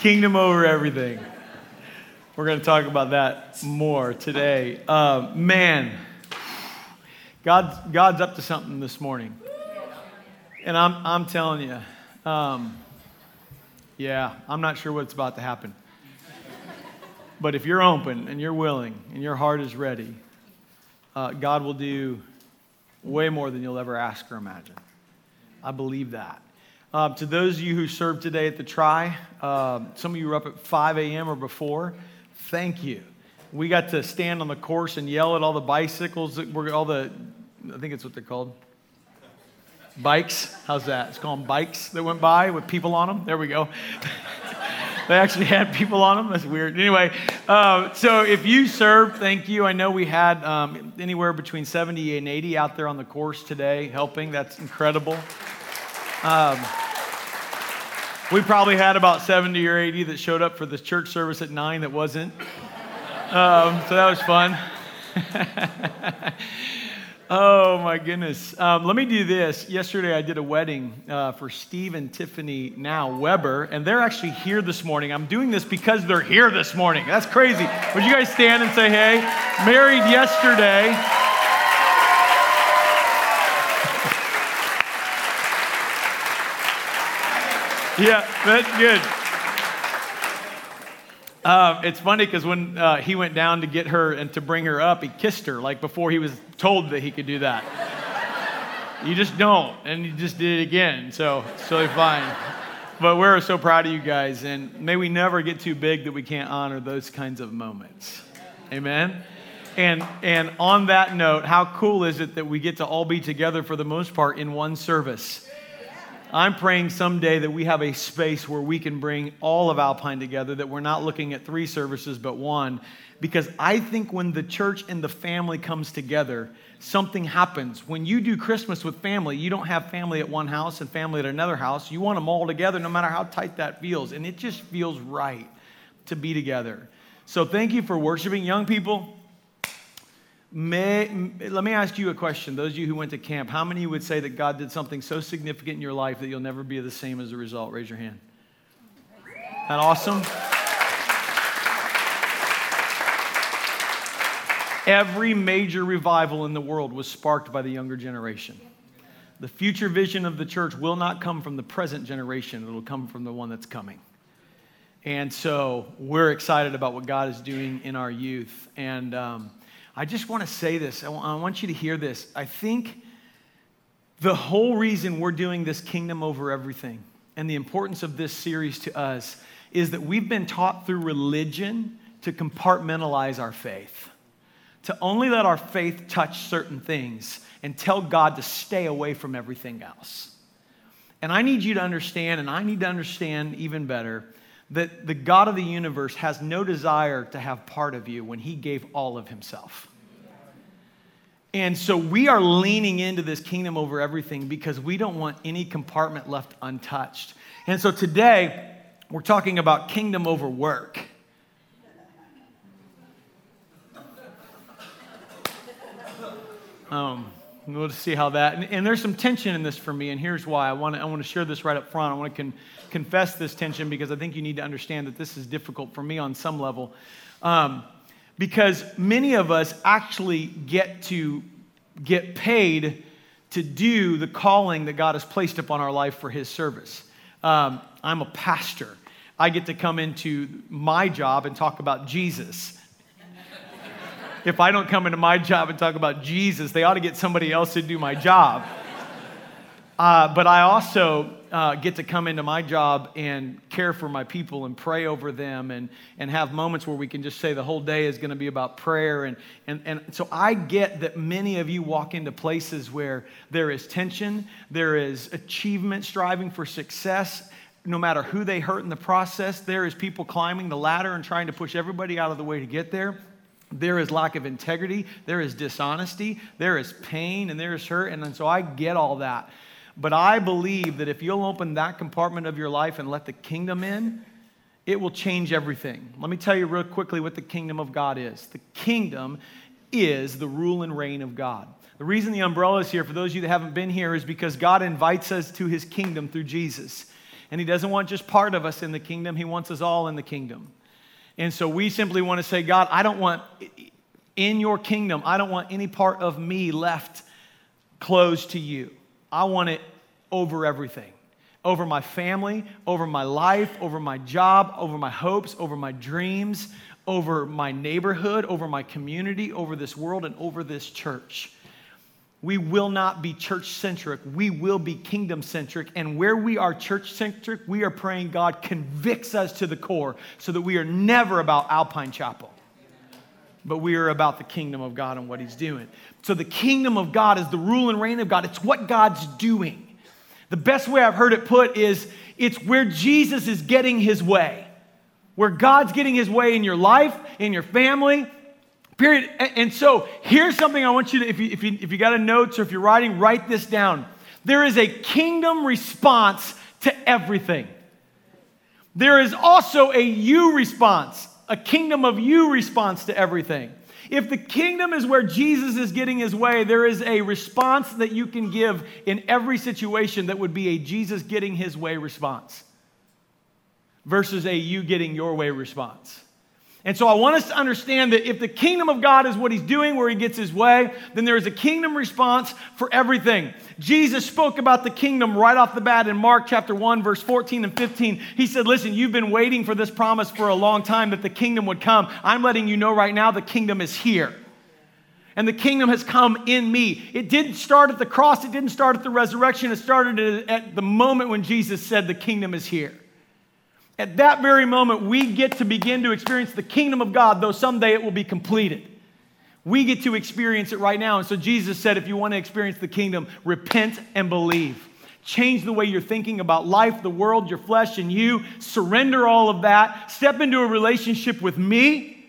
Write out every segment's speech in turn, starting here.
Kingdom over everything. We're going to talk about that more today. Uh, man, God's, God's up to something this morning. And I'm, I'm telling you, um, yeah, I'm not sure what's about to happen. But if you're open and you're willing and your heart is ready, uh, God will do way more than you'll ever ask or imagine. I believe that. Uh, to those of you who served today at the Tri, uh, some of you were up at 5 a.m. or before. Thank you. We got to stand on the course and yell at all the bicycles that were all the, I think it's what they're called. Bikes. How's that? It's called bikes that went by with people on them. There we go. they actually had people on them. That's weird. Anyway, uh, so if you served, thank you. I know we had um, anywhere between 70 and 80 out there on the course today helping. That's incredible. Um, we probably had about 70 or 80 that showed up for the church service at 9 that wasn't. Um, so that was fun. oh my goodness. Um, let me do this. Yesterday I did a wedding uh, for Steve and Tiffany now Weber, and they're actually here this morning. I'm doing this because they're here this morning. That's crazy. Would you guys stand and say, hey? Married yesterday. Yeah, that's good. Uh, it's funny because when uh, he went down to get her and to bring her up, he kissed her like before he was told that he could do that. you just don't, and he just did it again, so it's totally fine. But we're so proud of you guys, and may we never get too big that we can't honor those kinds of moments. Amen. And, and on that note, how cool is it that we get to all be together for the most part in one service? I'm praying someday that we have a space where we can bring all of Alpine together, that we're not looking at three services but one. Because I think when the church and the family comes together, something happens. When you do Christmas with family, you don't have family at one house and family at another house. You want them all together, no matter how tight that feels. And it just feels right to be together. So thank you for worshiping young people. May, let me ask you a question. Those of you who went to camp, how many would say that God did something so significant in your life that you'll never be the same as a result? Raise your hand. That awesome? Every major revival in the world was sparked by the younger generation. The future vision of the church will not come from the present generation, it'll come from the one that's coming. And so we're excited about what God is doing in our youth. And um, I just want to say this. I want you to hear this. I think the whole reason we're doing this kingdom over everything and the importance of this series to us is that we've been taught through religion to compartmentalize our faith, to only let our faith touch certain things and tell God to stay away from everything else. And I need you to understand, and I need to understand even better, that the God of the universe has no desire to have part of you when he gave all of himself. And so we are leaning into this kingdom over everything because we don't want any compartment left untouched. And so today, we're talking about kingdom over work. Um, we'll see how that, and, and, there's some tension in this for me, and here's why. I want to I want to share this right up front. I want to con, confess this tension because I think you need to understand that this is difficult for me on some level. Um, because many of us actually get to get paid to do the calling that God has placed upon our life for His service. Um, I'm a pastor. I get to come into my job and talk about Jesus. if I don't come into my job and talk about Jesus, they ought to get somebody else to do my job. Uh, but I also uh, get to come into my job and care for my people and pray over them and, and have moments where we can just say the whole day is going to be about prayer. And, and, and so I get that many of you walk into places where there is tension, there is achievement, striving for success. No matter who they hurt in the process, there is people climbing the ladder and trying to push everybody out of the way to get there. There is lack of integrity, there is dishonesty, there is pain, and there is hurt. And so I get all that. But I believe that if you'll open that compartment of your life and let the kingdom in, it will change everything. Let me tell you real quickly what the kingdom of God is. The kingdom is the rule and reign of God. The reason the umbrella is here, for those of you that haven't been here, is because God invites us to his kingdom through Jesus. And He doesn't want just part of us in the kingdom, He wants us all in the kingdom. And so we simply want to say, God, I don't want, in your kingdom, I don't want any part of me left closed to you. I want it over everything over my family, over my life, over my job, over my hopes, over my dreams, over my neighborhood, over my community, over this world, and over this church. We will not be church centric. We will be kingdom centric. And where we are church centric, we are praying God convicts us to the core so that we are never about Alpine Chapel, but we are about the kingdom of God and what He's doing. So the kingdom of God is the rule and reign of God, it's what God's doing. The best way I've heard it put is it's where Jesus is getting His way, where God's getting His way in your life, in your family, Period. And so here's something I want you to, if you, if you, if you got a notes or if you're writing, write this down. There is a kingdom response to everything. There is also a you response, a kingdom of you response to everything. If the kingdom is where Jesus is getting his way, there is a response that you can give in every situation that would be a Jesus getting his way response versus a you getting your way response. And so I want us to understand that if the kingdom of God is what he's doing where he gets his way, then there is a kingdom response for everything. Jesus spoke about the kingdom right off the bat in Mark chapter 1 verse 14 and 15. He said, "Listen, you've been waiting for this promise for a long time that the kingdom would come. I'm letting you know right now the kingdom is here." And the kingdom has come in me. It didn't start at the cross, it didn't start at the resurrection. It started at the moment when Jesus said the kingdom is here. At that very moment, we get to begin to experience the kingdom of God, though someday it will be completed. We get to experience it right now. And so Jesus said, if you want to experience the kingdom, repent and believe. Change the way you're thinking about life, the world, your flesh, and you. Surrender all of that. Step into a relationship with me.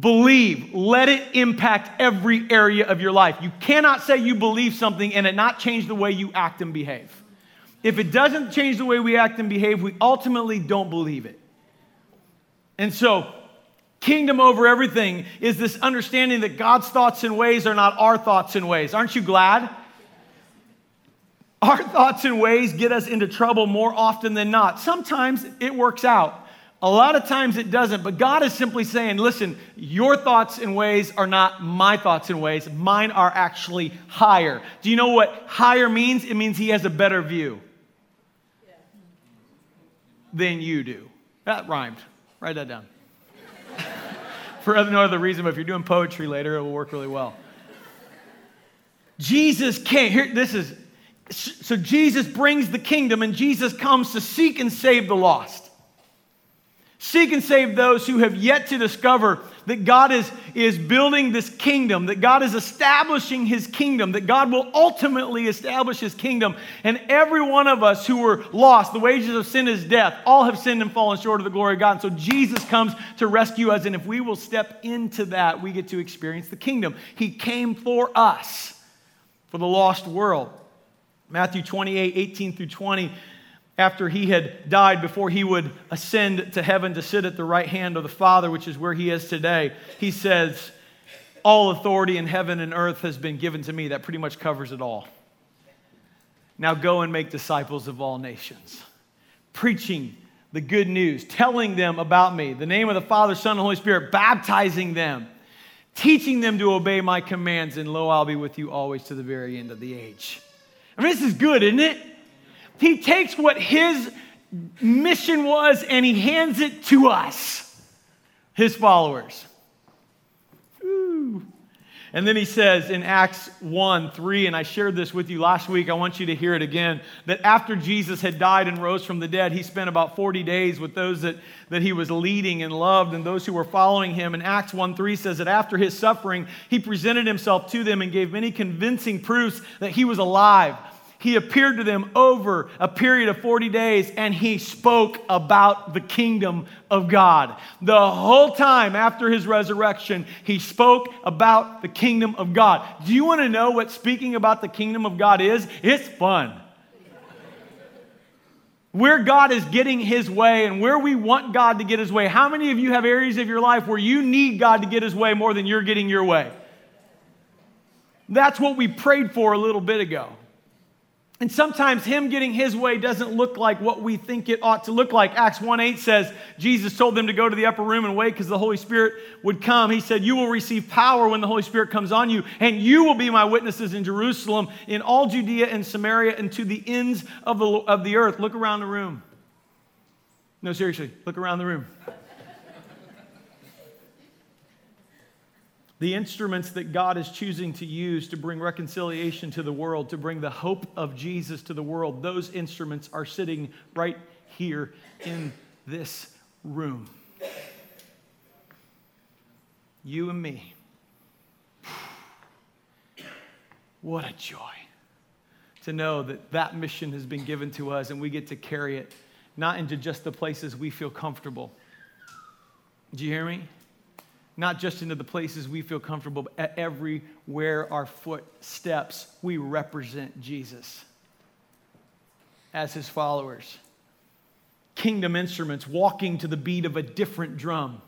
Believe. Let it impact every area of your life. You cannot say you believe something and it not change the way you act and behave. If it doesn't change the way we act and behave, we ultimately don't believe it. And so, kingdom over everything is this understanding that God's thoughts and ways are not our thoughts and ways. Aren't you glad? Our thoughts and ways get us into trouble more often than not. Sometimes it works out. A lot of times it doesn't, but God is simply saying, listen, your thoughts and ways are not my thoughts and ways. Mine are actually higher. Do you know what higher means? It means He has a better view than you do. That rhymed. Write that down. For no other reason, but if you're doing poetry later, it will work really well. Jesus came. Here, this is so Jesus brings the kingdom, and Jesus comes to seek and save the lost. Seek and save those who have yet to discover that God is, is building this kingdom, that God is establishing his kingdom, that God will ultimately establish his kingdom. And every one of us who were lost, the wages of sin is death, all have sinned and fallen short of the glory of God. And so Jesus comes to rescue us. And if we will step into that, we get to experience the kingdom. He came for us, for the lost world. Matthew 28 18 through 20 after he had died, before he would ascend to heaven to sit at the right hand of the Father, which is where he is today, he says, All authority in heaven and earth has been given to me. That pretty much covers it all. Now go and make disciples of all nations, preaching the good news, telling them about me, the name of the Father, Son, and Holy Spirit, baptizing them, teaching them to obey my commands, and lo, I'll be with you always to the very end of the age. I mean, this is good, isn't it? He takes what his mission was and he hands it to us, his followers. Ooh. And then he says in Acts 1 3, and I shared this with you last week, I want you to hear it again, that after Jesus had died and rose from the dead, he spent about 40 days with those that, that he was leading and loved and those who were following him. And Acts 1 3 says that after his suffering, he presented himself to them and gave many convincing proofs that he was alive he appeared to them over a period of 40 days and he spoke about the kingdom of God. The whole time after his resurrection, he spoke about the kingdom of God. Do you want to know what speaking about the kingdom of God is? It's fun. Where God is getting his way and where we want God to get his way. How many of you have areas of your life where you need God to get his way more than you're getting your way? That's what we prayed for a little bit ago. And sometimes him getting his way doesn't look like what we think it ought to look like. Acts 1 8 says, Jesus told them to go to the upper room and wait because the Holy Spirit would come. He said, You will receive power when the Holy Spirit comes on you, and you will be my witnesses in Jerusalem, in all Judea and Samaria, and to the ends of the, of the earth. Look around the room. No, seriously, look around the room. The instruments that God is choosing to use to bring reconciliation to the world, to bring the hope of Jesus to the world, those instruments are sitting right here in this room. You and me. What a joy to know that that mission has been given to us and we get to carry it, not into just the places we feel comfortable. Do you hear me? Not just into the places we feel comfortable, but everywhere our foot steps, we represent Jesus as his followers. Kingdom instruments walking to the beat of a different drum.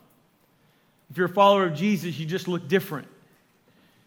If you're a follower of Jesus, you just look different.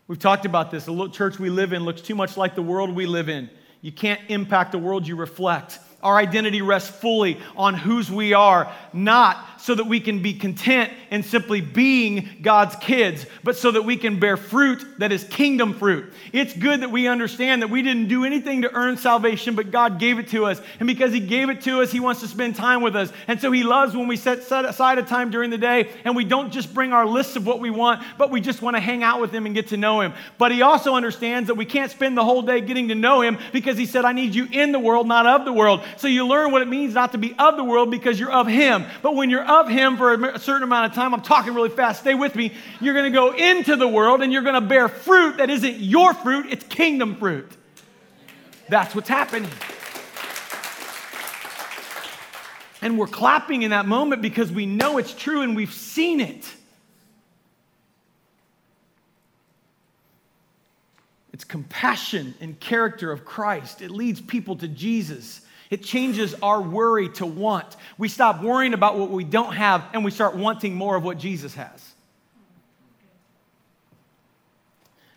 We've talked about this. The church we live in looks too much like the world we live in. You can't impact the world you reflect. Our identity rests fully on whose we are, not so that we can be content in simply being God's kids, but so that we can bear fruit that is kingdom fruit. It's good that we understand that we didn't do anything to earn salvation, but God gave it to us. And because He gave it to us, He wants to spend time with us. And so He loves when we set, set aside a time during the day and we don't just bring our lists of what we want, but we just want to hang out with Him and get to know Him. But He also understands that we can't spend the whole day getting to know Him because He said, I need you in the world, not of the world. So you learn what it means not to be of the world because you're of Him. But when you're of Him for a certain amount of time, I'm talking really fast, stay with me. You're going to go into the world and you're going to bear fruit that isn't your fruit, it's kingdom fruit. That's what's happening. And we're clapping in that moment because we know it's true and we've seen it. It's compassion and character of Christ. It leads people to Jesus. It changes our worry to want. We stop worrying about what we don't have and we start wanting more of what Jesus has.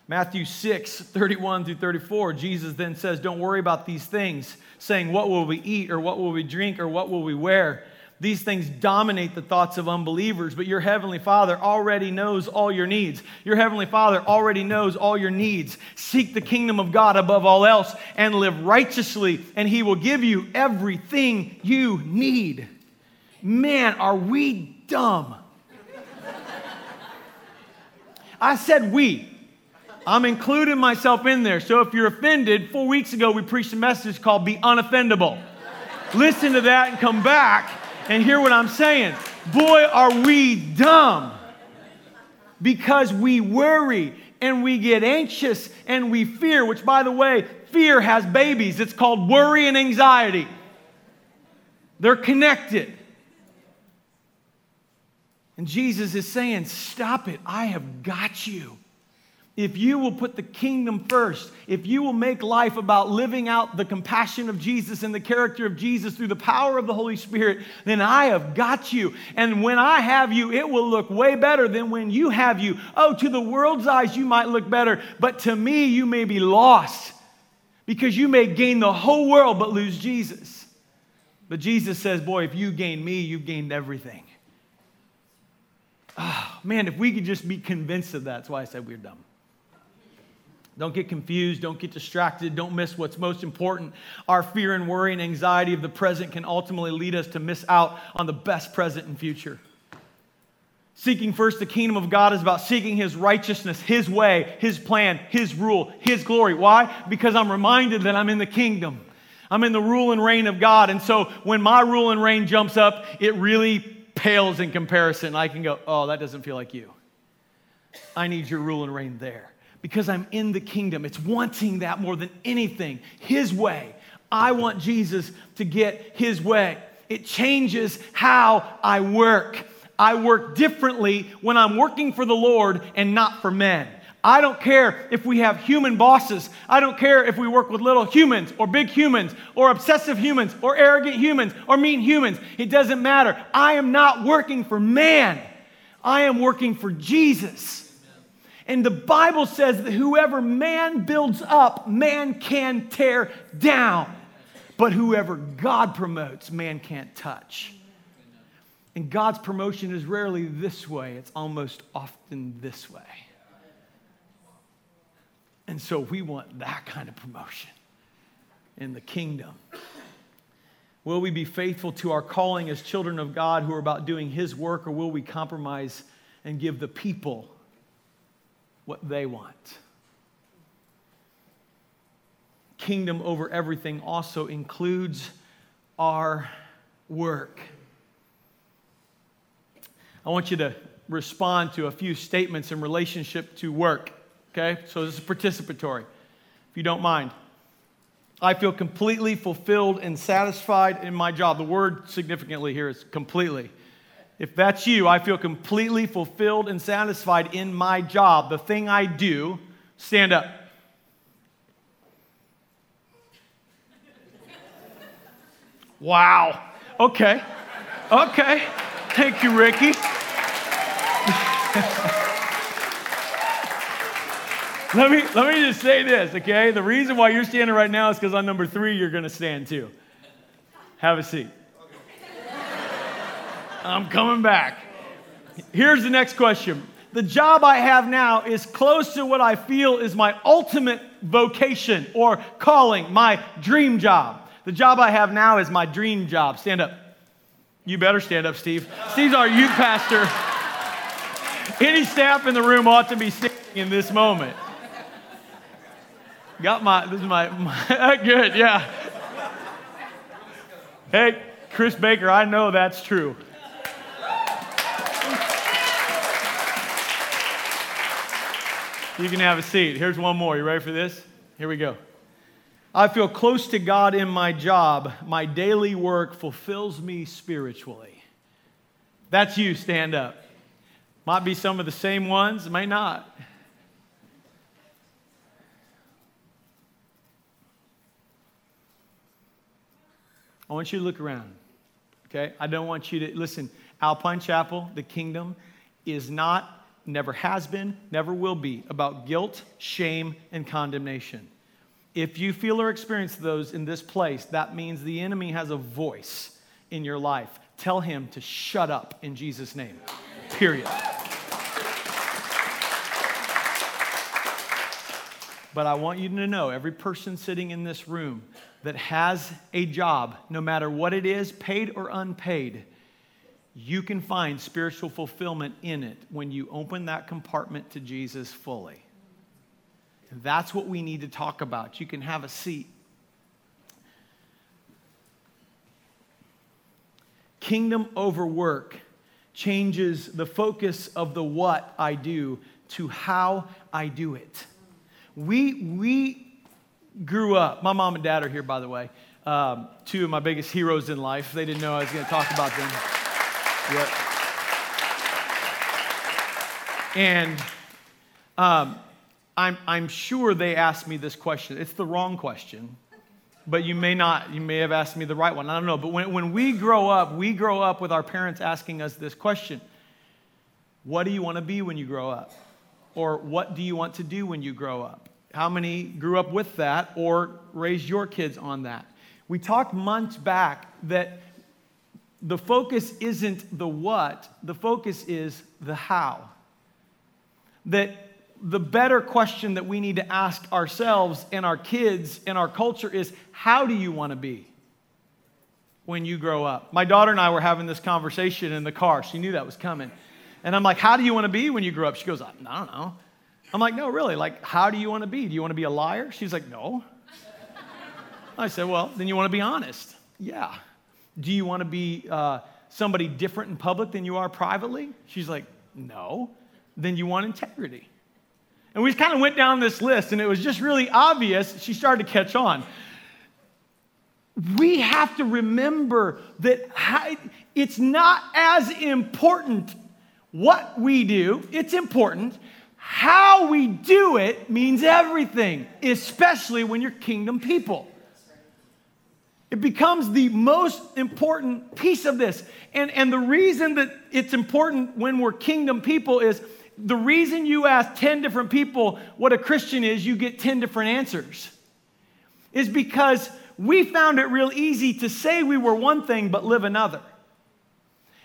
Matthew 6, 31 through 34, Jesus then says, Don't worry about these things, saying, What will we eat, or what will we drink, or what will we wear? These things dominate the thoughts of unbelievers, but your Heavenly Father already knows all your needs. Your Heavenly Father already knows all your needs. Seek the kingdom of God above all else and live righteously, and He will give you everything you need. Man, are we dumb? I said we. I'm including myself in there. So if you're offended, four weeks ago we preached a message called Be Unoffendable. Listen to that and come back and hear what I'm saying. Boy, are we dumb because we worry and we get anxious and we fear, which, by the way, fear has babies. It's called worry and anxiety. They're connected. And Jesus is saying, Stop it. I have got you. If you will put the kingdom first, if you will make life about living out the compassion of Jesus and the character of Jesus through the power of the Holy Spirit, then I have got you. And when I have you, it will look way better than when you have you. Oh, to the world's eyes, you might look better, but to me, you may be lost because you may gain the whole world but lose Jesus. But Jesus says, Boy, if you gain me, you've gained everything. Oh, man, if we could just be convinced of that, that's why I said we're dumb. Don't get confused. Don't get distracted. Don't miss what's most important. Our fear and worry and anxiety of the present can ultimately lead us to miss out on the best present and future. Seeking first the kingdom of God is about seeking His righteousness, His way, His plan, His rule, His glory. Why? Because I'm reminded that I'm in the kingdom. I'm in the rule and reign of God. And so when my rule and reign jumps up, it really pales in comparison. I can go, oh, that doesn't feel like you. I need your rule and reign there because I'm in the kingdom. It's wanting that more than anything. His way. I want Jesus to get his way. It changes how I work. I work differently when I'm working for the Lord and not for men. I don't care if we have human bosses. I don't care if we work with little humans or big humans or obsessive humans or arrogant humans or mean humans. It doesn't matter. I am not working for man. I am working for Jesus. And the Bible says that whoever man builds up, man can tear down. But whoever God promotes, man can't touch. And God's promotion is rarely this way, it's almost often this way. And so we want that kind of promotion in the kingdom. Will we be faithful to our calling as children of God who are about doing His work, or will we compromise and give the people what they want? Kingdom over everything also includes our work. I want you to respond to a few statements in relationship to work. Okay? So this is participatory, if you don't mind. I feel completely fulfilled and satisfied in my job. The word significantly here is completely. If that's you, I feel completely fulfilled and satisfied in my job, the thing I do. Stand up. Wow. Okay. Okay. Thank you, Ricky. let, me, let me just say this, okay? The reason why you're standing right now is because on number three, you're going to stand too. Have a seat. I'm coming back. Here's the next question. The job I have now is close to what I feel is my ultimate vocation or calling, my dream job. The job I have now is my dream job. Stand up. You better stand up, Steve. Steve's our youth pastor. Any staff in the room ought to be standing in this moment. Got my, this is my, my good, yeah. Hey, Chris Baker, I know that's true. You can have a seat. Here's one more. You ready for this? Here we go. I feel close to God in my job. My daily work fulfills me spiritually. That's you, stand up. Might be some of the same ones, may not. I want you to look around, okay? I don't want you to listen. Alpine Chapel, the kingdom, is not, never has been, never will be about guilt, shame, and condemnation. If you feel or experience those in this place, that means the enemy has a voice in your life. Tell him to shut up in Jesus' name. Period. But I want you to know every person sitting in this room that has a job, no matter what it is, paid or unpaid, you can find spiritual fulfillment in it when you open that compartment to Jesus fully. And that's what we need to talk about. You can have a seat. Kingdom over work changes the focus of the what I do to how I do it. We, we grew up, my mom and dad are here, by the way, um, two of my biggest heroes in life. They didn't know I was going to talk about them. Yep. And um, I'm, I'm sure they asked me this question. It's the wrong question, but you may not, you may have asked me the right one. I don't know. But when, when we grow up, we grow up with our parents asking us this question What do you want to be when you grow up? Or what do you want to do when you grow up? How many grew up with that or raised your kids on that? We talked months back that the focus isn't the what, the focus is the how. That the better question that we need to ask ourselves and our kids and our culture is how do you want to be when you grow up? My daughter and I were having this conversation in the car. She knew that was coming. And I'm like, how do you want to be when you grow up? She goes, I don't know. I'm like, no, really. Like, how do you want to be? Do you want to be a liar? She's like, no. I said, well, then you want to be honest. Yeah. Do you want to be uh, somebody different in public than you are privately? She's like, no. Then you want integrity. And we kind of went down this list, and it was just really obvious. She started to catch on. We have to remember that it's not as important what we do, it's important. How we do it means everything, especially when you're kingdom people. It becomes the most important piece of this. And, and the reason that it's important when we're kingdom people is the reason you ask 10 different people what a Christian is, you get 10 different answers, is because we found it real easy to say we were one thing but live another.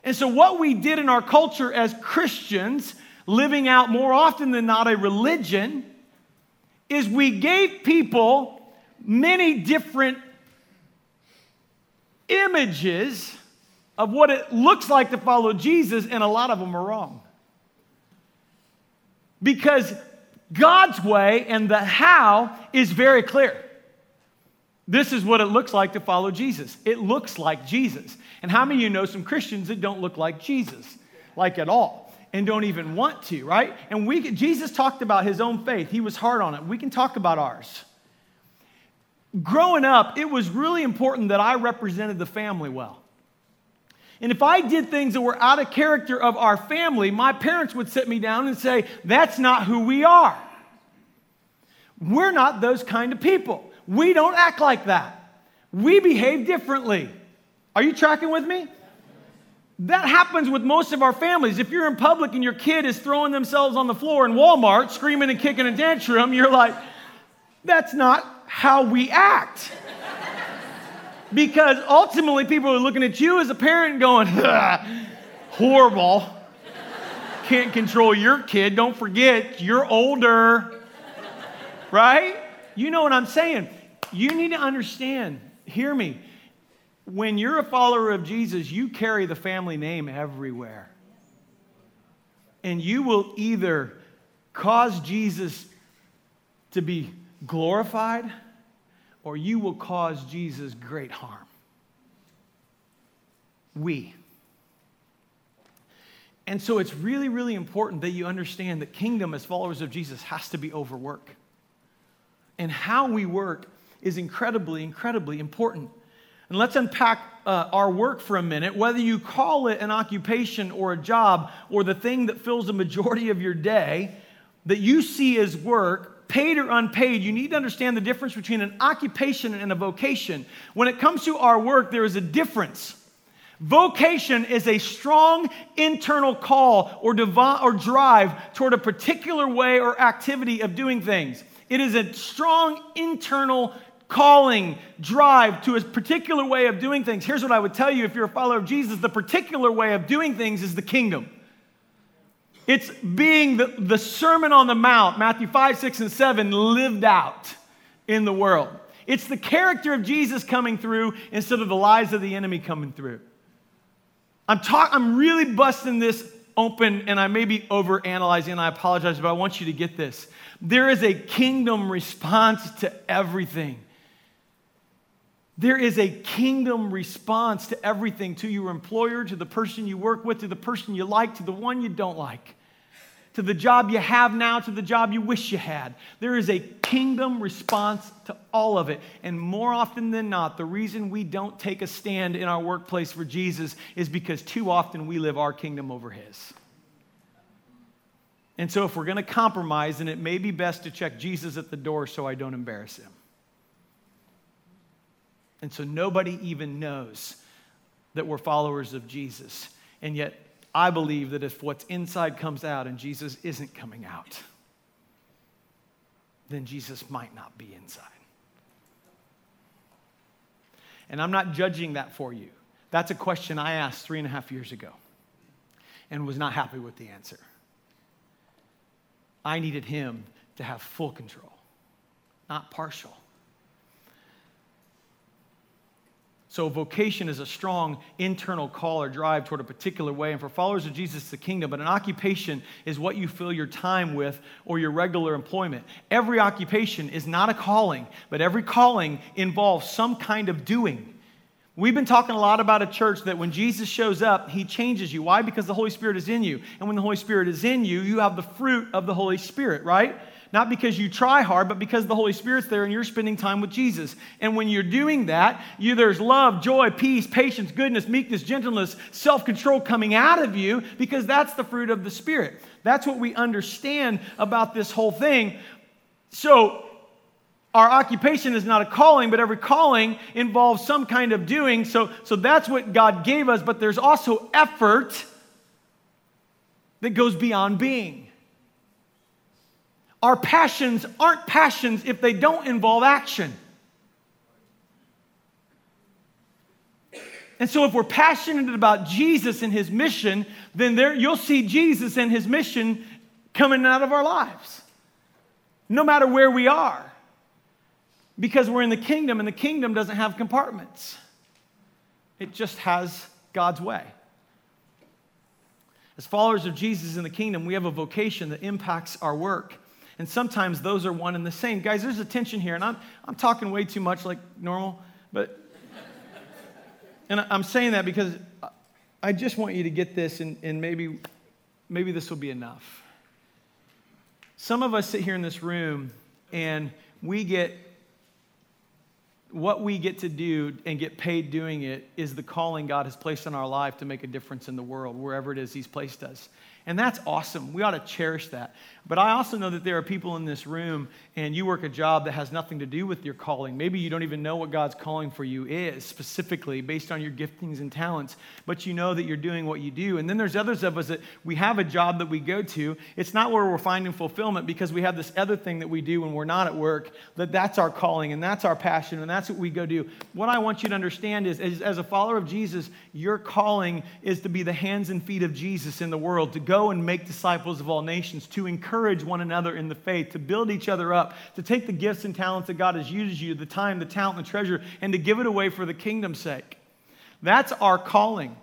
And so, what we did in our culture as Christians, living out more often than not a religion, is we gave people many different images of what it looks like to follow Jesus, and a lot of them are wrong. Because God's way and the how is very clear. This is what it looks like to follow Jesus. It looks like Jesus. And how many of you know some Christians that don't look like Jesus, like at all, and don't even want to, right? And we, Jesus talked about his own faith. He was hard on it. We can talk about ours. Growing up, it was really important that I represented the family well. And if I did things that were out of character of our family, my parents would sit me down and say, That's not who we are. We're not those kind of people. We don't act like that. We behave differently. Are you tracking with me? That happens with most of our families. If you're in public and your kid is throwing themselves on the floor in Walmart, screaming and kicking a tantrum, you're like, that's not how we act. because ultimately, people are looking at you as a parent going, horrible. Can't control your kid. Don't forget, you're older. Right? You know what I'm saying. You need to understand, hear me. When you're a follower of Jesus, you carry the family name everywhere. And you will either cause Jesus to be glorified or you will cause Jesus great harm. We. And so it's really, really important that you understand that kingdom as followers of Jesus has to be over work. And how we work is incredibly, incredibly important. And let's unpack uh, our work for a minute. Whether you call it an occupation or a job or the thing that fills the majority of your day that you see as work, paid or unpaid, you need to understand the difference between an occupation and a vocation. When it comes to our work, there is a difference. Vocation is a strong internal call or, or drive toward a particular way or activity of doing things. It is a strong internal calling, drive to a particular way of doing things. Here's what I would tell you if you're a follower of Jesus the particular way of doing things is the kingdom. It's being the, the Sermon on the Mount, Matthew 5, 6, and 7, lived out in the world. It's the character of Jesus coming through instead of the lies of the enemy coming through. I'm, talk, I'm really busting this open, and I may be over analyzing, and I apologize, but I want you to get this. There is a kingdom response to everything. There is a kingdom response to everything to your employer, to the person you work with, to the person you like, to the one you don't like, to the job you have now, to the job you wish you had. There is a kingdom response to all of it. And more often than not, the reason we don't take a stand in our workplace for Jesus is because too often we live our kingdom over His. And so, if we're going to compromise, then it may be best to check Jesus at the door so I don't embarrass him. And so nobody even knows that we're followers of Jesus. And yet, I believe that if what's inside comes out and Jesus isn't coming out, then Jesus might not be inside. And I'm not judging that for you. That's a question I asked three and a half years ago and was not happy with the answer. I needed him to have full control, not partial. So, vocation is a strong internal call or drive toward a particular way. And for followers of Jesus, it's the kingdom. But an occupation is what you fill your time with or your regular employment. Every occupation is not a calling, but every calling involves some kind of doing. We've been talking a lot about a church that when Jesus shows up, he changes you. Why? Because the Holy Spirit is in you. And when the Holy Spirit is in you, you have the fruit of the Holy Spirit, right? Not because you try hard, but because the Holy Spirit's there and you're spending time with Jesus. And when you're doing that, you, there's love, joy, peace, patience, goodness, meekness, gentleness, self control coming out of you because that's the fruit of the Spirit. That's what we understand about this whole thing. So, our occupation is not a calling, but every calling involves some kind of doing. So, so that's what God gave us, but there's also effort that goes beyond being. Our passions aren't passions if they don't involve action. And so, if we're passionate about Jesus and his mission, then there, you'll see Jesus and his mission coming out of our lives, no matter where we are. Because we're in the kingdom, and the kingdom doesn't have compartments, it just has God's way. As followers of Jesus in the kingdom, we have a vocation that impacts our work. And sometimes those are one and the same. Guys, there's a tension here, and I'm, I'm talking way too much like normal, but, and I'm saying that because I just want you to get this, and, and maybe, maybe this will be enough. Some of us sit here in this room, and we get what we get to do and get paid doing it is the calling God has placed in our life to make a difference in the world, wherever it is He's placed us. And that's awesome. We ought to cherish that. But I also know that there are people in this room and you work a job that has nothing to do with your calling. Maybe you don't even know what God's calling for you is specifically based on your giftings and talents, but you know that you're doing what you do. And then there's others of us that we have a job that we go to. It's not where we're finding fulfillment because we have this other thing that we do when we're not at work, that that's our calling and that's our passion and that's what we go do. What I want you to understand is, is as a follower of Jesus, your calling is to be the hands and feet of Jesus in the world, to go and make disciples of all nations, to encourage one another in the faith, to build each other up to take the gifts and talents that God has used you, the time, the talent, the treasure, and to give it away for the kingdom's sake. That's our calling.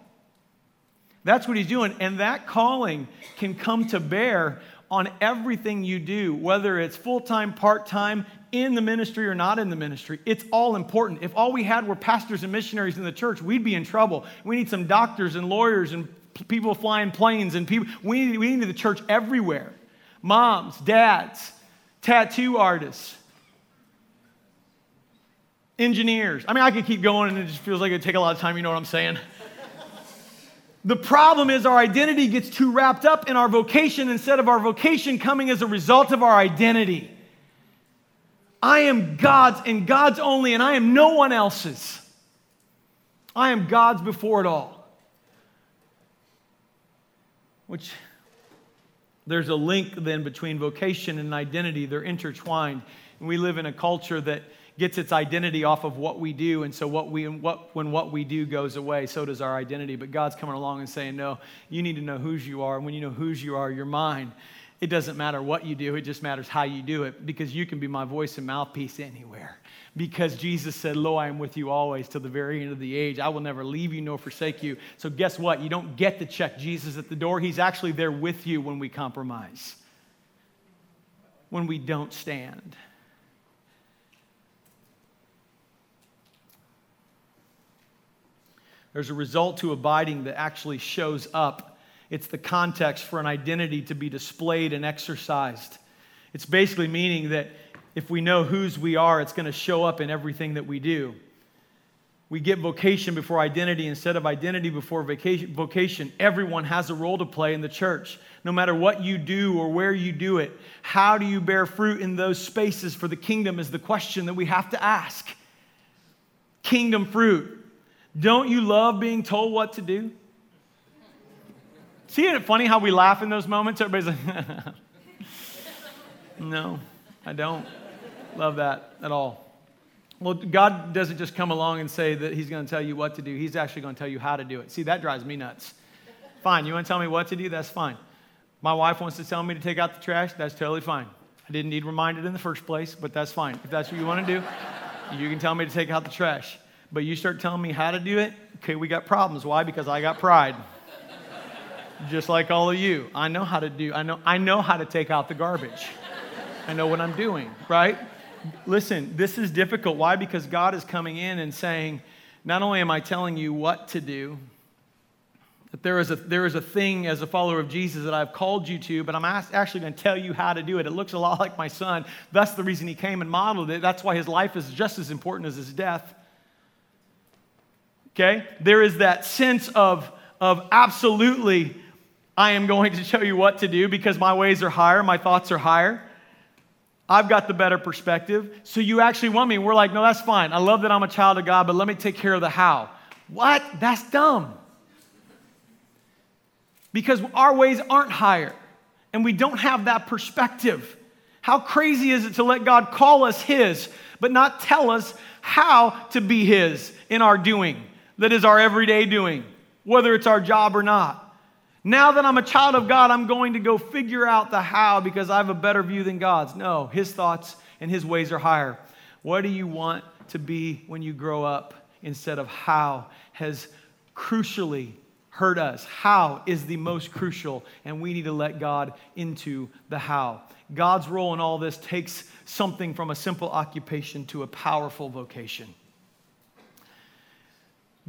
That's what he's doing. And that calling can come to bear on everything you do, whether it's full time, part time, in the ministry or not in the ministry. It's all important. If all we had were pastors and missionaries in the church, we'd be in trouble. We need some doctors and lawyers and people flying planes and people. We need, we need the church everywhere. Moms, dads, tattoo artists, engineers. I mean, I could keep going and it just feels like it'd take a lot of time, you know what I'm saying? the problem is our identity gets too wrapped up in our vocation instead of our vocation coming as a result of our identity. I am God's and God's only, and I am no one else's. I am God's before it all. Which there's a link then between vocation and identity, they're intertwined. And we live in a culture that gets its identity off of what we do. And so what we, what, when what we do goes away, so does our identity. But God's coming along and saying, no, you need to know whose you are. And when you know whose you are, you're mine. It doesn't matter what you do, it just matters how you do it because you can be my voice and mouthpiece anywhere because Jesus said, Lo, I am with you always till the very end of the age. I will never leave you nor forsake you. So, guess what? You don't get to check Jesus at the door. He's actually there with you when we compromise, when we don't stand. There's a result to abiding that actually shows up. It's the context for an identity to be displayed and exercised. It's basically meaning that if we know whose we are, it's going to show up in everything that we do. We get vocation before identity instead of identity before vocation. Everyone has a role to play in the church. No matter what you do or where you do it, how do you bear fruit in those spaces for the kingdom is the question that we have to ask. Kingdom fruit. Don't you love being told what to do? See it funny how we laugh in those moments? Everybody's like, no, I don't love that at all. Well, God doesn't just come along and say that He's going to tell you what to do. He's actually going to tell you how to do it. See, that drives me nuts. Fine, you want to tell me what to do? That's fine. My wife wants to tell me to take out the trash. That's totally fine. I didn't need reminded in the first place, but that's fine. If that's what you want to do, you can tell me to take out the trash. But you start telling me how to do it, okay, we got problems. Why? Because I got pride. Just like all of you. I know how to do, I know, I know how to take out the garbage. I know what I'm doing, right? Listen, this is difficult. Why? Because God is coming in and saying, not only am I telling you what to do, but there is a, there is a thing as a follower of Jesus that I've called you to, but I'm actually going to tell you how to do it. It looks a lot like my son. That's the reason he came and modeled it. That's why his life is just as important as his death. Okay? There is that sense of, of absolutely, I am going to show you what to do because my ways are higher, my thoughts are higher. I've got the better perspective. So you actually want me. We're like, no, that's fine. I love that I'm a child of God, but let me take care of the how. What? That's dumb. Because our ways aren't higher, and we don't have that perspective. How crazy is it to let God call us His, but not tell us how to be His in our doing? That is our everyday doing, whether it's our job or not. Now that I'm a child of God, I'm going to go figure out the how because I have a better view than God's. No, His thoughts and His ways are higher. What do you want to be when you grow up instead of how has crucially hurt us? How is the most crucial, and we need to let God into the how. God's role in all this takes something from a simple occupation to a powerful vocation.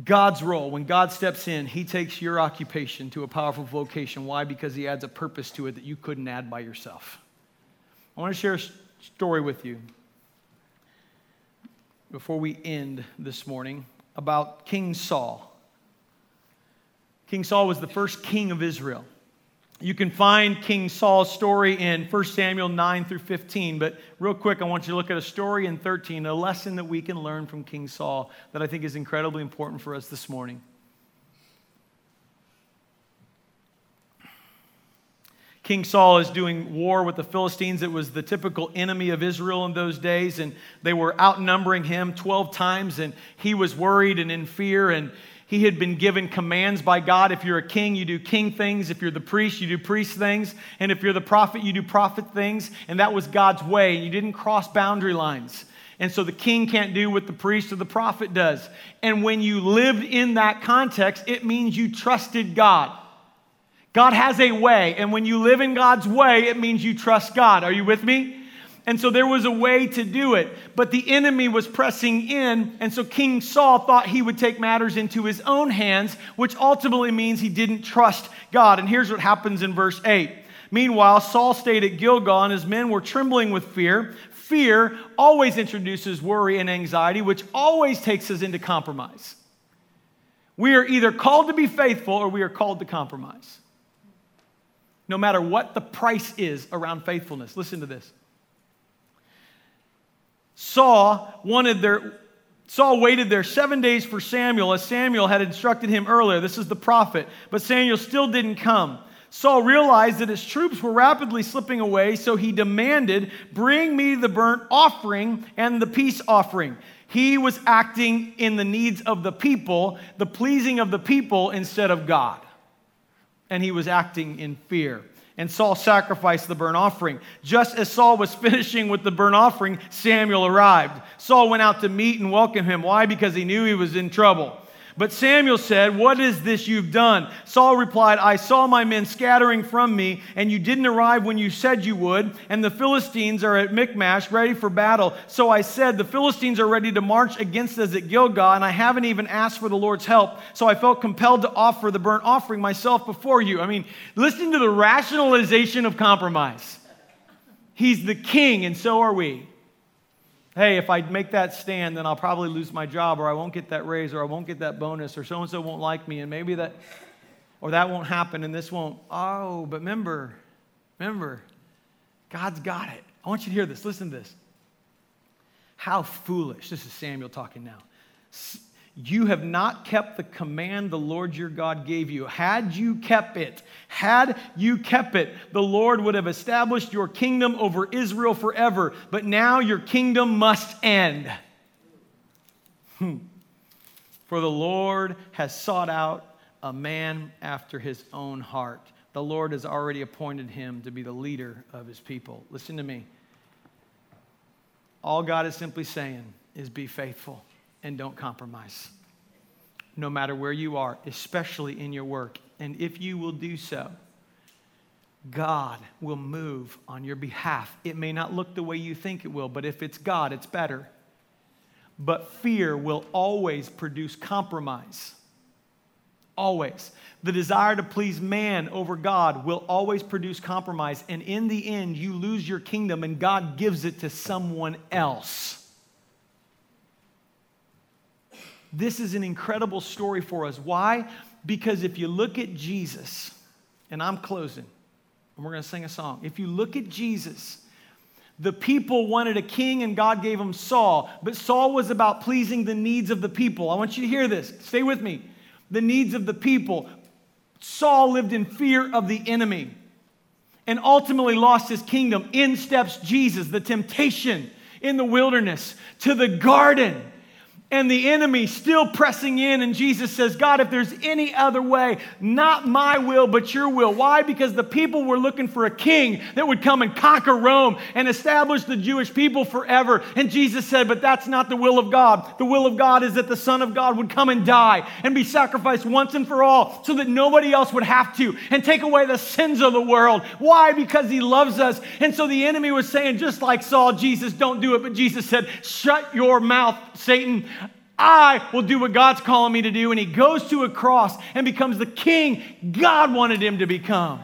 God's role, when God steps in, He takes your occupation to a powerful vocation. Why? Because He adds a purpose to it that you couldn't add by yourself. I want to share a story with you before we end this morning about King Saul. King Saul was the first king of Israel. You can find King Saul's story in 1 Samuel 9 through 15, but real quick, I want you to look at a story in 13, a lesson that we can learn from King Saul that I think is incredibly important for us this morning. King Saul is doing war with the Philistines. It was the typical enemy of Israel in those days, and they were outnumbering him 12 times, and he was worried and in fear. And he had been given commands by God. If you're a king, you do king things. If you're the priest, you do priest things. And if you're the prophet, you do prophet things. And that was God's way. You didn't cross boundary lines. And so the king can't do what the priest or the prophet does. And when you lived in that context, it means you trusted God. God has a way. And when you live in God's way, it means you trust God. Are you with me? And so there was a way to do it. But the enemy was pressing in. And so King Saul thought he would take matters into his own hands, which ultimately means he didn't trust God. And here's what happens in verse 8. Meanwhile, Saul stayed at Gilgal, and his men were trembling with fear. Fear always introduces worry and anxiety, which always takes us into compromise. We are either called to be faithful or we are called to compromise. No matter what the price is around faithfulness. Listen to this. Saul wanted their Saul waited there seven days for Samuel, as Samuel had instructed him earlier. This is the prophet. But Samuel still didn't come. Saul realized that his troops were rapidly slipping away, so he demanded, Bring me the burnt offering and the peace offering. He was acting in the needs of the people, the pleasing of the people instead of God. And he was acting in fear and Saul sacrificed the burnt offering. Just as Saul was finishing with the burnt offering, Samuel arrived. Saul went out to meet and welcome him. Why? Because he knew he was in trouble. But Samuel said, What is this you've done? Saul replied, I saw my men scattering from me, and you didn't arrive when you said you would, and the Philistines are at Michmash ready for battle. So I said, The Philistines are ready to march against us at Gilgal, and I haven't even asked for the Lord's help. So I felt compelled to offer the burnt offering myself before you. I mean, listen to the rationalization of compromise. He's the king, and so are we hey, if I make that stand, then I'll probably lose my job, or I won't get that raise, or I won't get that bonus, or so and so won't like me, and maybe that, or that won't happen, and this won't. Oh, but remember, remember, God's got it. I want you to hear this. Listen to this. How foolish. This is Samuel talking now. You have not kept the command the Lord your God gave you. Had you kept it, had you kept it, the Lord would have established your kingdom over Israel forever. But now your kingdom must end. Hmm. For the Lord has sought out a man after his own heart. The Lord has already appointed him to be the leader of his people. Listen to me. All God is simply saying is be faithful and don't compromise, no matter where you are, especially in your work. And if you will do so, God will move on your behalf. It may not look the way you think it will, but if it's God, it's better. But fear will always produce compromise. Always. The desire to please man over God will always produce compromise. And in the end, you lose your kingdom and God gives it to someone else. This is an incredible story for us. Why? Because if you look at Jesus, and I'm closing, and we're going to sing a song. If you look at Jesus, the people wanted a king and God gave him Saul, but Saul was about pleasing the needs of the people. I want you to hear this. Stay with me. The needs of the people. Saul lived in fear of the enemy. and ultimately lost his kingdom. In steps Jesus, the temptation in the wilderness to the garden and the enemy still pressing in. And Jesus says, God, if there's any other way, not my will, but your will. Why? Because the people were looking for a king that would come and conquer Rome and establish the Jewish people forever. And Jesus said, But that's not the will of God. The will of God is that the Son of God would come and die and be sacrificed once and for all so that nobody else would have to and take away the sins of the world. Why? Because he loves us. And so the enemy was saying, just like Saul, Jesus, don't do it. But Jesus said, Shut your mouth, Satan. I will do what God's calling me to do. And he goes to a cross and becomes the king God wanted him to become.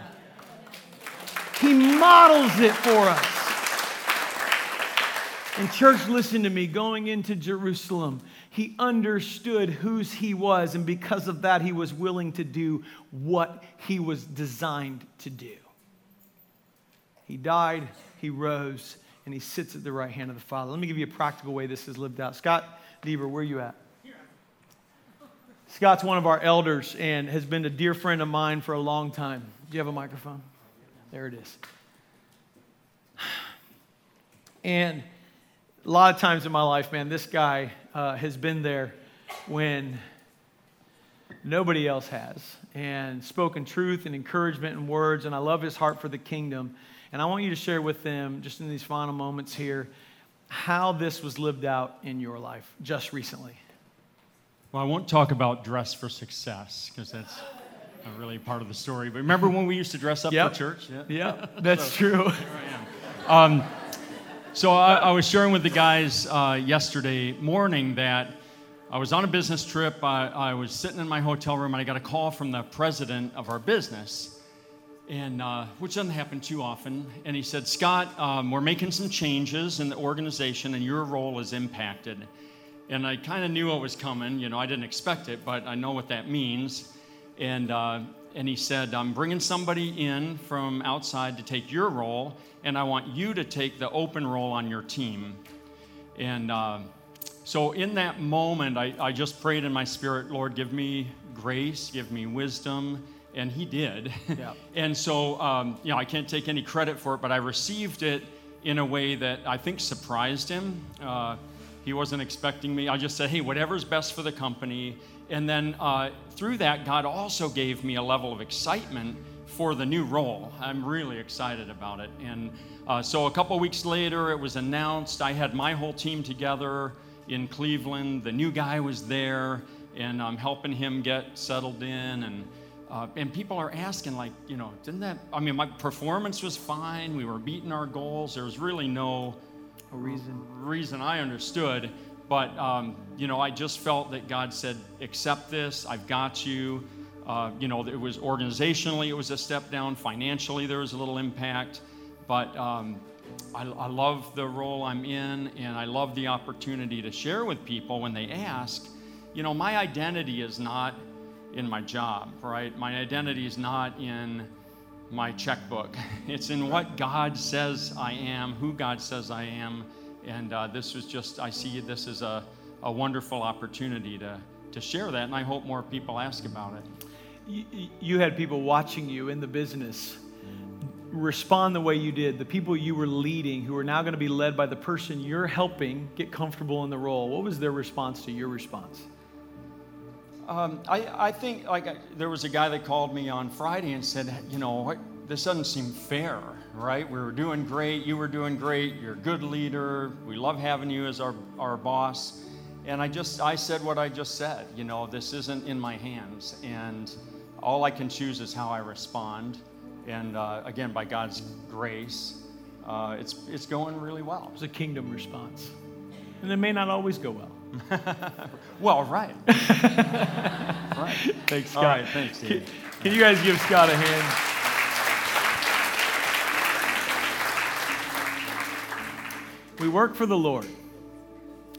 He models it for us. And, church, listen to me. Going into Jerusalem, he understood whose he was. And because of that, he was willing to do what he was designed to do. He died, he rose, and he sits at the right hand of the Father. Let me give you a practical way this is lived out. Scott, Deaver, where are you at? Here. Scott's one of our elders and has been a dear friend of mine for a long time. Do you have a microphone? There it is. And a lot of times in my life, man, this guy uh, has been there when nobody else has and spoken truth and encouragement and words. And I love his heart for the kingdom. And I want you to share with them, just in these final moments here, how this was lived out in your life just recently. Well, I won't talk about dress for success because that's not really part of the story. But remember when we used to dress up yep. for church? Yeah, yeah that's so, true. Um, so I, I, was sharing with the guys uh, yesterday morning that I was on a business trip. I, I was sitting in my hotel room and I got a call from the president of our business and uh, which doesn't happen too often. And he said, Scott, um, we're making some changes in the organization, and your role is impacted. And I kind of knew what was coming. You know, I didn't expect it, but I know what that means. And uh, and he said, I'm bringing somebody in from outside to take your role, and I want you to take the open role on your team. And uh, so in that moment, I, I just prayed in my spirit, Lord, give me grace, give me wisdom and he did. Yeah. and so, um, you know, I can't take any credit for it, but I received it in a way that I think surprised him. Uh, he wasn't expecting me. I just said, hey, whatever's best for the company. And then uh, through that, God also gave me a level of excitement for the new role. I'm really excited about it. And uh, so a couple weeks later, it was announced. I had my whole team together in Cleveland. The new guy was there, and I'm helping him get settled in. And uh, and people are asking, like, you know, didn't that? I mean, my performance was fine. We were beating our goals. There was really no reason reason I understood. But um, you know, I just felt that God said, "Accept this. I've got you." Uh, you know, it was organizationally, it was a step down. Financially, there was a little impact, but um, I, I love the role I'm in, and I love the opportunity to share with people when they ask. You know, my identity is not in my job, right? My identity is not in my checkbook. It's in what God says I am, who God says I am. And uh, this was just, I see this as a, a wonderful opportunity to, to share that. And I hope more people ask about it. You, you had people watching you in the business respond the way you did, the people you were leading who are now going to be led by the person you're helping get comfortable in the role. What was their response to your response? Um, I, I think like I, there was a guy that called me on Friday and said, you know, this doesn't seem fair, right? We were doing great. You were doing great. You're a good leader. We love having you as our, our boss. And I just, I said what I just said. You know, this isn't in my hands. And all I can choose is how I respond. And uh, again, by God's grace, uh, it's, it's going really well. It's a kingdom response. And it may not always go well. well, right. right. Thanks, Scott. All right, thanks, Can, can you guys give Scott a hand? We work for the Lord.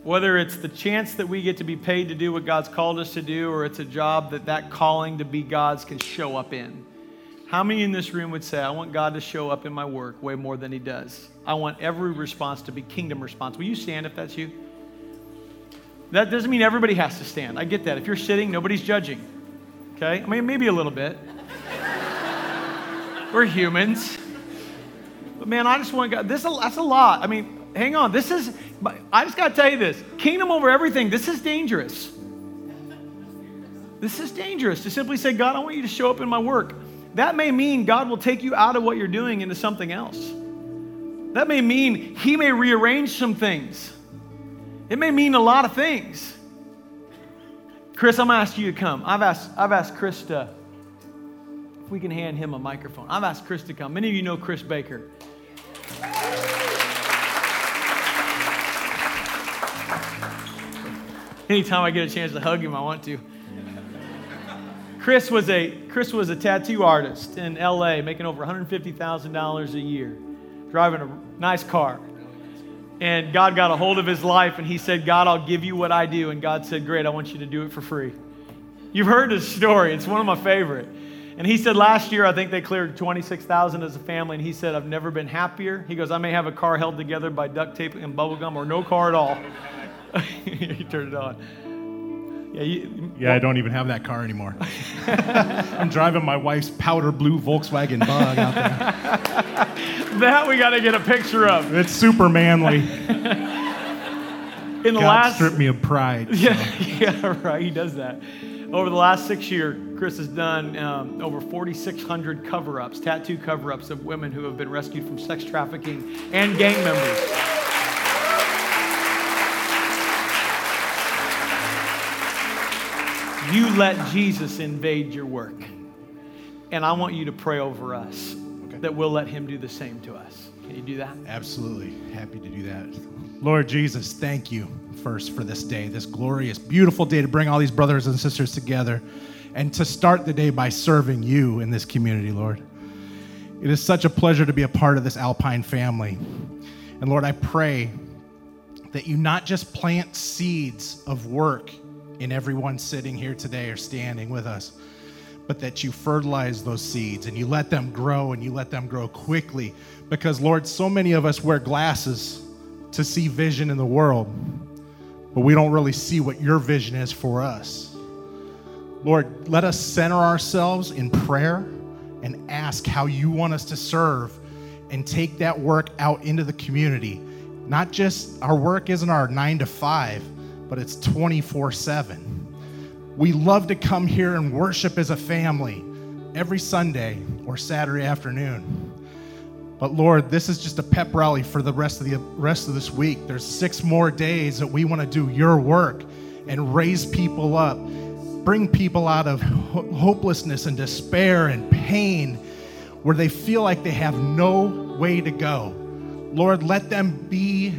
Whether it's the chance that we get to be paid to do what God's called us to do, or it's a job that that calling to be God's can show up in. How many in this room would say, I want God to show up in my work way more than He does? I want every response to be kingdom response. Will you stand if that's you? That doesn't mean everybody has to stand. I get that. If you're sitting, nobody's judging. Okay? I mean, maybe a little bit. We're humans. But man, I just want God. This that's a lot. I mean, hang on. This is. I just got to tell you this. Kingdom over everything. This is dangerous. This is dangerous to simply say, God, I want you to show up in my work. That may mean God will take you out of what you're doing into something else. That may mean He may rearrange some things. It may mean a lot of things. Chris, I'm to ask you to come. I've asked, I've asked Chris to, if we can hand him a microphone. I've asked Chris to come. Many of you know Chris Baker. Anytime I get a chance to hug him, I want to. Chris was a Chris was a tattoo artist in LA, making over $150,000 a year, driving a nice car. And God got a hold of his life and he said, God, I'll give you what I do. And God said, Great, I want you to do it for free. You've heard his story, it's one of my favorite. And he said last year, I think they cleared 26,000 as a family. And he said, I've never been happier. He goes, I may have a car held together by duct tape and bubble gum or no car at all. he turned it on. Yeah, you, yeah, I don't even have that car anymore. I'm driving my wife's powder blue Volkswagen Bug out there. that we got to get a picture of. It's super manly. In the God last stripped me of pride. So. Yeah, yeah, right. He does that. Over the last six years, Chris has done um, over 4,600 cover-ups, tattoo cover-ups of women who have been rescued from sex trafficking and gang members. You let Jesus invade your work. And I want you to pray over us okay. that we'll let him do the same to us. Can you do that? Absolutely. Happy to do that. Lord Jesus, thank you first for this day, this glorious, beautiful day to bring all these brothers and sisters together and to start the day by serving you in this community, Lord. It is such a pleasure to be a part of this Alpine family. And Lord, I pray that you not just plant seeds of work in everyone sitting here today or standing with us, but that you fertilize those seeds and you let them grow and you let them grow quickly. Because, Lord, so many of us wear glasses to see vision in the world, but we don't really see what your vision is for us. Lord, let us center ourselves in prayer and ask how you want us to serve and take that work out into the community. Not just our work isn't our nine to five, but it's 24 7. We love to come here and worship as a family every Sunday or Saturday afternoon. But Lord, this is just a pep rally for the rest of the rest of this week. There's six more days that we want to do your work and raise people up, bring people out of hopelessness and despair and pain where they feel like they have no way to go. Lord, let them be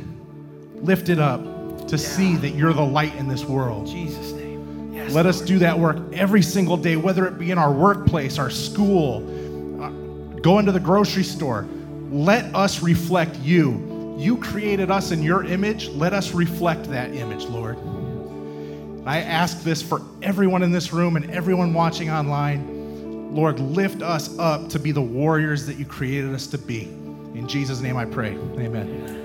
lifted up to yeah. see that you're the light in this world. In Jesus' name. Yes, Let Lord. us do that work every single day, whether it be in our workplace, our school, uh, going to the grocery store. Let us reflect you. You created us in your image. Let us reflect that image, Lord. I ask this for everyone in this room and everyone watching online. Lord, lift us up to be the warriors that you created us to be. In Jesus' name I pray. Amen.